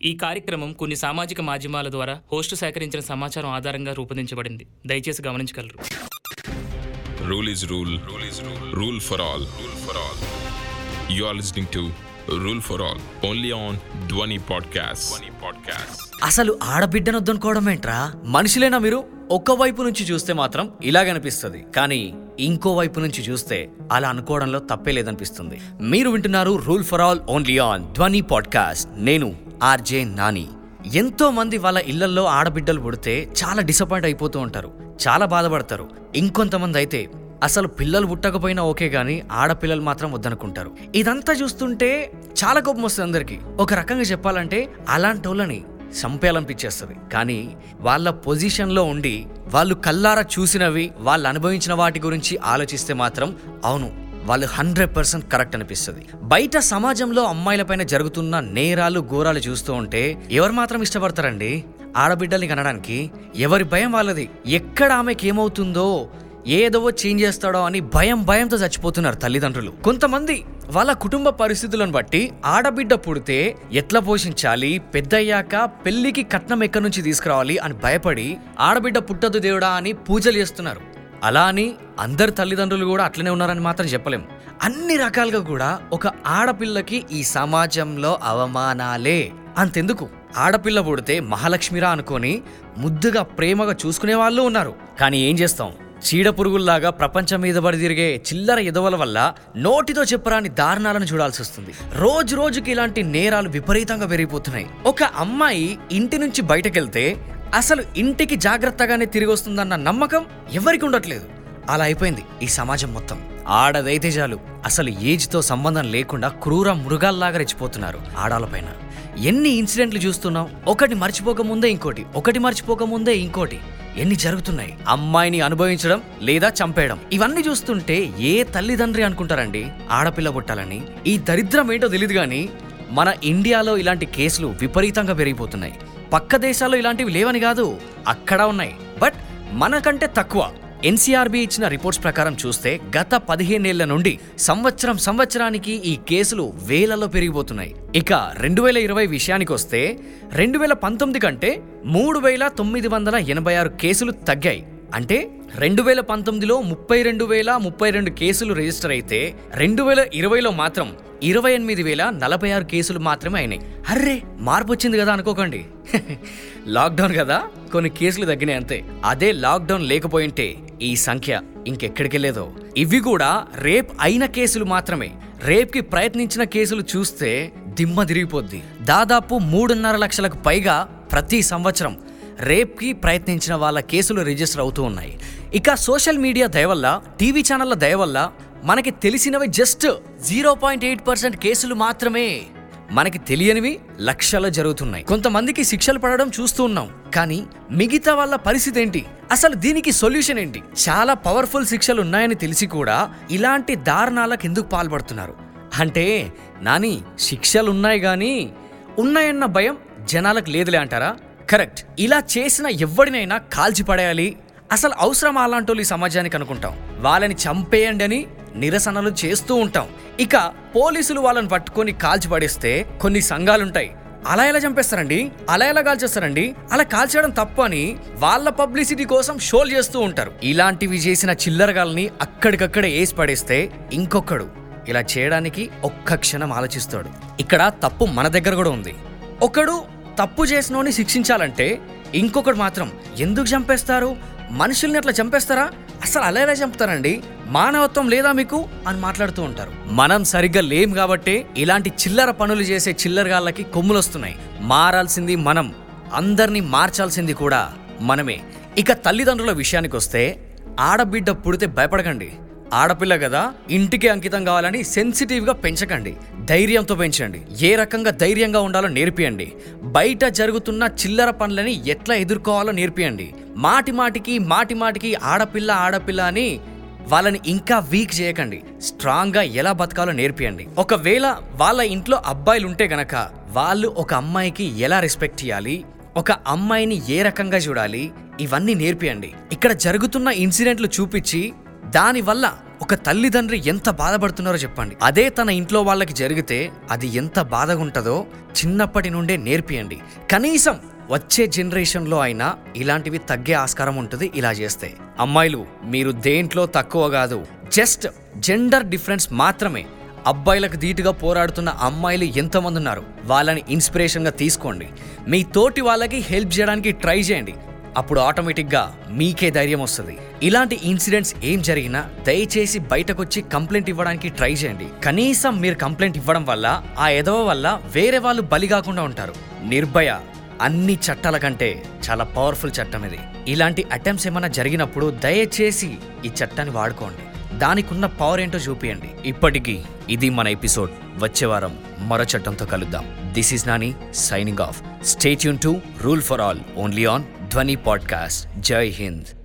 ఈ కార్యక్రమం కొన్ని సామాజిక మాధ్యమాల ద్వారా హోస్టు సేకరించిన సమాచారం ఆధారంగా రూపొందించబడింది దయచేసి గమనించగలరు Rule is rule. Rule is rule. Rule for all. Rule for all. You are listening to Rule for All. Only on Dwani Podcast. Dwani Podcast. అసలు ఆడబిడ్డను వద్దనుకోవడం ఏంట్రా మనుషులేనా మీరు ఒక్క వైపు నుంచి చూస్తే మాత్రం ఇలాగనిపిస్తుంది కానీ ఇంకో వైపు నుంచి చూస్తే అలా అనుకోవడంలో తప్పే లేదనిపిస్తుంది మీరు వింటున్నారు rule for all only on Dhwani podcast నేను ఆర్జే నాని. ఎంతో మంది వాళ్ళ ఇళ్ళలో ఆడబిడ్డలు పుడితే చాలా డిసప్పాయింట్ అయిపోతూ ఉంటారు. చాలా బాధపడతారు. ఇంకొంతమంది అయితే అసలు పిల్లలు పుట్టకపోయినా ఓకే కానీ ఆడపిల్లలు మాత్రం వద్దనుకుంటారు. ఇదంతా చూస్తుంటే చాలా కోపం వస్తుంది అందరికి. ఒక రకంగా చెప్పాలంటే అలాంటి వాళ్ళని చంపేయాలనిపించేస్తుంది. కానీ వాళ్ళ పొజిషన్లో ఉండి వాళ్ళు కల్లారా చూసినవి వాళ్ళు అనుభవించిన వాటి గురించి ఆలోచిస్తే మాత్రం అవును వాళ్ళు హండ్రెడ్ పర్సెంట్ కరెక్ట్ అనిపిస్తుంది. బయట సమాజంలో అమ్మాయిలపైన జరుగుతున్న నేరాలు ఘోరాలు చూస్తూ ఉంటే ఎవరు మాత్రం ఇష్టపడతారండి? ఆడబిడ్డల్ని కనడానికి ఎవరి భయం వాళ్ళది? ఎక్కడ ఆమెకి ఏమవుతుందో ఏదో చేంజ్ చేస్తాడో అని భయం భయంతో చచ్చిపోతున్నారు తల్లిదండ్రులు. కొంతమంది వాళ్ళ కుటుంబ పరిస్థితులను బట్టి ఆడబిడ్డ పుడితే ఎట్లా పోషించాలి? పెద్దయ్యాక పెళ్ళికి కట్నం ఎక్కడి నుంచి తీసుకురావాలి అని భయపడి ఆడబిడ్డ పుట్టదు దేవుడా అని పూజలు చేస్తున్నారు. అలా అని అందరి తల్లిదండ్రులు కూడా అట్లనే ఉన్నారని మాత్రం చెప్పలేం. అన్ని రకాలుగా కూడా ఒక ఆడపిల్లకి ఈ సమాజంలో అవమానాలే అంతెందుకు. ఆడపిల్ల పుడితే మహాలక్ష్మిరా అనుకొని ముద్దుగా ప్రేమగా చూసుకునే వాళ్ళు ఉన్నారు. కానీ ఏం చేస్తాం? చీడ పురుగుల్లాగా ప్రపంచం మీద పడి తిరిగే చిల్లర ఎదవల వల్ల నోటితో చెప్పరాని దారుణాలను చూడాల్సి వస్తుంది. రోజు రోజుకి ఇలాంటి నేరాలు విపరీతంగా పెరిగిపోతున్నాయి. ఒక అమ్మాయి ఇంటి నుంచి బయటకెళ్తే అసలు ఇంటికి జాగ్రత్తగానే తిరిగి వస్తుందన్న నమ్మకం ఎవరికి ఉండట్లేదు. అలా అయిపోయింది ఈ సమాజం మొత్తం. ఆడదైతే చాలు అసలు ఏజ్తో సంబంధం లేకుండా క్రూర మృగాల్లాగా రెచ్చిపోతున్నారు ఆడాలపైన ఎన్ని ఇన్సిడెంట్లు చూస్తున్నాం? ఒకటి మర్చిపోకముందే ఇంకోటి ఒకటి మర్చిపోక ముందే ఇంకోటి. ఎన్ని జరుగుతున్నాయి? అమ్మాయిని అనుభవించడం లేదా చంపేయడం. ఇవన్నీ చూస్తుంటే ఏ తల్లిదండ్రి అనుకుంటారండి? ఆడపిల్ల పుట్టాలని? ఈ దరిద్రం ఏంటో తెలియదు కానీ మన ఇండియాలో ఇలాంటి కేసులు విపరీతంగా పెరిగిపోతున్నాయి. పక్క దేశాల్లో ఇలాంటివి లేవని కాదు అక్కడ ఉన్నాయి. బట్ మనకంటే తక్కువ. ఎన్సీఆర్బీ ఇచ్చిన రిపోర్ట్స్ ప్రకారం చూస్తే గత పదిహేనేళ్ళ నుండి సంవత్సరం సంవత్సరానికి ఈ కేసులు వేలలో పెరిగిపోతున్నాయి. ఇక రెండు వేల ఇరవై విషయానికి వస్తే రెండు వేల పంతొమ్మిది కంటే మూడు వేల తొమ్మిది వందల ఎనభై ఆరు కేసులు తగ్గాయి. అంటే రెండు వేల పంతొమ్మిదిలో ముప్పై రెండు వేల ముప్పై రెండు కేసులు రిజిస్టర్ అయితే రెండు వేల ఇరవైలో మాత్రం ఇరవై ఎనిమిది వేల నలభై ఆరు కేసులు మాత్రమే అయినాయి. అర్రే మార్పు వచ్చింది కదా అనుకోకండి. లాక్డౌన్ కదా? కొన్ని కేసులు తగ్గినాయి అంతే. అదే లాక్డౌన్ లేకపోయింటే ఈ సంఖ్య ఇంకెక్కడికెళ్ళేదో ఇవి కూడా రేప్ అయిన కేసులు మాత్రమే. రేప్కి ప్రయత్నించిన కేసులు చూస్తే దిమ్మ తిరిగిపోద్ది. దాదాపు మూడున్నర లక్షలకు పైగా ప్రతి సంవత్సరం రేప్కి ప్రయత్నించిన వాళ్ళ కేసులు రిజిస్టర్ అవుతూ ఉన్నాయి. ఇక సోషల్ మీడియా దయవల్ల టీవీ ఛానళ్ళ దయవల్ల మనకి తెలిసినవి just zero point eight percent కేసులు మాత్రమే. మనకి తెలియనివి లక్షలు జరుగుతున్నాయి. కొంతమందికి శిక్షలు పడడం చూస్తూ ఉన్నాం. కానీ మిగతా వాళ్ళ పరిస్థితి ఏంటి? అసలు దీనికి సొల్యూషన్ ఏంటి? చాలా పవర్ఫుల్ శిక్షలు ఉన్నాయని తెలిసి కూడా ఇలాంటి దారుణాలకు ఎందుకు పాల్పడుతున్నారు? అంటే నాని శిక్షలు ఉన్నాయి కానీ ఉన్నాయన్న భయం జనాలకు లేదులే అంటారా? కరెక్ట్. ఇలా చేసిన ఎవడినైనా కాల్చి పడేయాలి అసలు అవసరం అలాంటి ఈ సమాజానికి అనుకుంటాం. వాళ్ళని చంపేయండి అని నిరసనలు చేస్తూ ఉంటాం. ఇక పోలీసులు వాళ్ళని పట్టుకొని కాల్చిపడేస్తే కొన్ని సంఘాలుంటాయి. అలా ఎలా చంపేస్తారండి? అలా ఎలా కాల్చేస్తారండి? అలా కాల్చేయడం తప్పు అని వాళ్ళ పబ్లిసిటీ కోసం షోలు చేస్తూ ఉంటారు. ఇలాంటివి చేసిన చిల్లరగాల్ని అక్కడికక్కడే వేసి పడేస్తే ఇంకొకడు ఇలా చేయడానికి ఒక్క క్షణం ఆలోచిస్తాడు. ఇక్కడ తప్పు మన దగ్గర కూడా ఉంది. ఒకడు తప్పు చేసినోని శిక్షించాలంటే ఇంకొకడు మాత్రం ఎందుకు చంపేస్తారు? మనుషుల్ని అట్లా చంపేస్తారా? అసలు అలా ఎలా చంపుతారండి? మానవత్వం లేదా మీకు? అని మాట్లాడుతూ ఉంటారు. మనం సరిగ్గా లేం కాబట్టే ఇలాంటి చిల్లర పనులు చేసే చిల్లరగాళ్ళకి కొమ్ములు వస్తున్నాయి మారాల్సింది మనం. అందరినీ మార్చాల్సింది కూడా మనమే. ఇక తల్లిదండ్రుల విషయానికి వస్తే ఆడబిడ్డ పుడితే భయపడకండి. ఆడపిల్ల కదా ఇంటికి అంకితం కావాలని సెన్సిటివ్గా పెంచకండి. ధైర్యంతో పెంచండి. ఏ రకంగా ధైర్యంగా ఉండాలో నేర్పియండి. బయట జరుగుతున్న చిల్లర పనులని ఎట్లా ఎదుర్కోవాలో నేర్పియండి. మాటి మాటికి మాటి మాటికి ఆడపిల్ల ఆడపిల్ల అని వాళ్ళని ఇంకా వీక్ చేయకండి. స్ట్రాంగ్గా ఎలా బతకాలో నేర్పియండి. ఒకవేళ వాళ్ళ ఇంట్లో అబ్బాయిలు ఉంటే గనక వాళ్ళు ఒక అమ్మాయికి ఎలా రెస్పెక్ట్ ఇవ్వాలి ఒక అమ్మాయిని ఏ రకంగా చూడాలి? ఇవన్నీ నేర్పియండి. ఇక్కడ జరుగుతున్న ఇన్సిడెంట్లు చూపించి దానివల్ల ఒక తల్లిదండ్రి ఎంత బాధపడుతున్నారో చెప్పండి. అదే తన ఇంట్లో వాళ్ళకి జరిగితే అది ఎంత బాధగా ఉంటుందో చిన్నప్పటి నుండే నేర్పియండి. కనీసం వచ్చే జనరేషన్లో అయినా ఇలాంటివి తగ్గే ఆస్కారం ఉంటుంది ఇలా చేస్తే. అమ్మాయిలు మీరు దేంట్లో తక్కువ కాదు జస్ట్ జెండర్ డిఫరెన్స్ మాత్రమే. అబ్బాయిలకు ధీటుగా పోరాడుతున్న అమ్మాయిలు ఎంతమంది ఉన్నారు? వాళ్ళని ఇన్స్పిరేషన్గా తీసుకోండి. మీ తోటి వాళ్ళకి హెల్ప్ చేయడానికి ట్రై చేయండి. అప్పుడు ఆటోమేటిక్గా మీకే ధైర్యం వస్తుంది. ఇలాంటి ఇన్సిడెంట్స్ ఏం జరిగినా దయచేసి బయటకొచ్చి కంప్లైంట్ ఇవ్వడానికి ట్రై చేయండి. కనీసం మీరు కంప్లైంట్ ఇవ్వడం వల్ల ఆ ఎదవ వల్ల వేరే వాళ్ళు బలి కాకుండా ఉంటారు. నిర్భయ అన్ని చట్టాల కంటే చాలా పవర్ఫుల్ చట్టం ఇది. ఇలాంటి అటెంప్ట్స్ ఏమైనా జరిగినప్పుడు దయచేసి ఈ చట్టాన్ని వాడుకోండి. దానికున్న పవర్ ఏంటో చూపియండి. ఇప్పటికీ ఇది మన ఎపిసోడ్ వచ్చే వారం మరో చట్టంతో కలుద్దాం. This is Nani signing off stay Yoon to rule for all only on Dhwani podcast Jai Hind